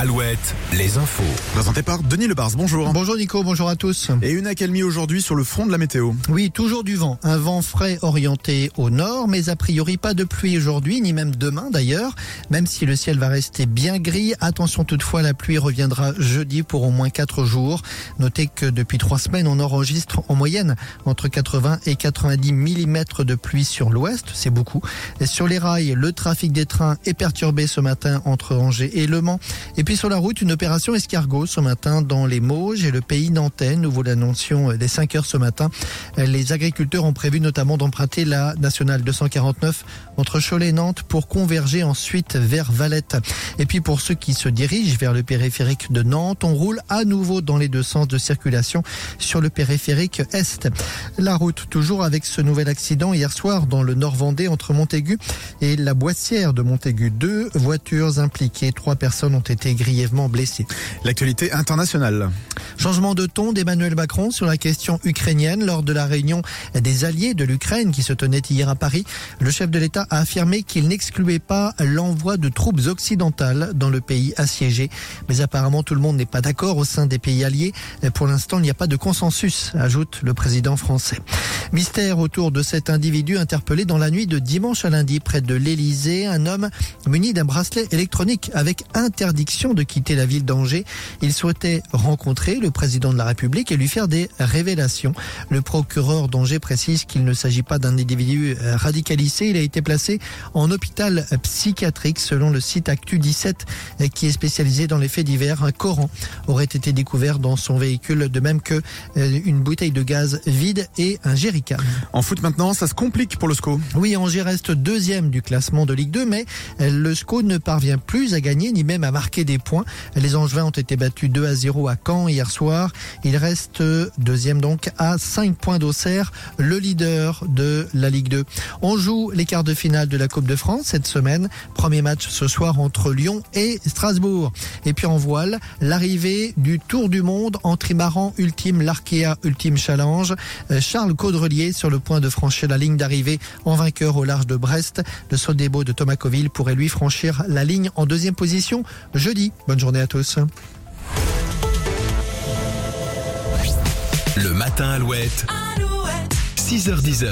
Alouette, les infos. Présenté par Denis Lebars, bonjour. Bonjour Nico, bonjour à tous. Et une accalmie aujourd'hui sur le front de la météo. Oui, toujours du vent. Un vent frais orienté au nord, mais a priori pas de pluie aujourd'hui, ni même demain d'ailleurs. Même si le ciel va rester bien gris, attention toutefois, la pluie reviendra jeudi pour au moins 4 jours. Notez que depuis 3 semaines, on enregistre en moyenne entre 80 et 90 mm de pluie sur l'ouest. C'est beaucoup. Et sur les rails, le trafic des trains est perturbé ce matin entre Angers et Le Mans. Et puis sur la route, une opération escargot ce matin dans les Mauges et le pays nantais. Nous vous l'annoncions dès 5 heures ce matin. Les agriculteurs ont prévu notamment d'emprunter la nationale 249 entre Cholet et Nantes pour converger ensuite vers Valette. Et puis pour ceux qui se dirigent vers le périphérique de Nantes, on roule à nouveau dans les deux sens de circulation sur le périphérique Est. La route toujours avec ce nouvel accident hier soir dans le Nord Vendée entre Montaigu et la Boissière de Montaigu. Deux voitures impliquées, trois personnes ont été grièvement blessées. L'actualité internationale. Changement de ton d'Emmanuel Macron sur la question ukrainienne lors de la réunion des alliés de l'Ukraine qui se tenait hier à Paris. Le chef de l'État a affirmé qu'il n'excluait pas l'envoi de troupes occidentales dans le pays assiégé. Mais apparemment, tout le monde n'est pas d'accord au sein des pays alliés. Pour l'instant, il n'y a pas de consensus, ajoute le président français. Mystère autour de cet individu interpellé dans la nuit de dimanche à lundi près de l'Elysée. Un homme muni d'un bracelet électronique avec interdiction de quitter la ville d'Angers. Il souhaitait rencontrer le président de la République et lui faire des révélations. Le procureur d'Angers précise qu'il ne s'agit pas d'un individu radicalisé. Il a été placé en hôpital psychiatrique selon le site Actu 17 qui est spécialisé dans les faits divers. Un Coran aurait été découvert dans son véhicule de même que une bouteille de gaz vide et un jerrycan. En foot maintenant, ça se complique pour le SCO. Oui, Angers reste deuxième du classement de Ligue 2, mais le SCO ne parvient plus à gagner ni même à marquer des Les Angevins ont été battus 2 à 0 à Caen hier soir. Il reste deuxième donc à 5 points d'Auxerre, le leader de la Ligue 2. On joue les quarts de finale de la Coupe de France cette semaine. Premier match ce soir entre Lyon et Strasbourg. Et puis en voile, l'arrivée du Tour du Monde en trimaran ultime, l'Arkea Ultime Challenge. Charles Caudrelier sur le point de franchir la ligne d'arrivée en vainqueur au large de Brest. Le beaux de Thomas Coville pourrait lui franchir la ligne en deuxième position jeudi. Bonne journée à tous. Le matin Alouette. 6h10.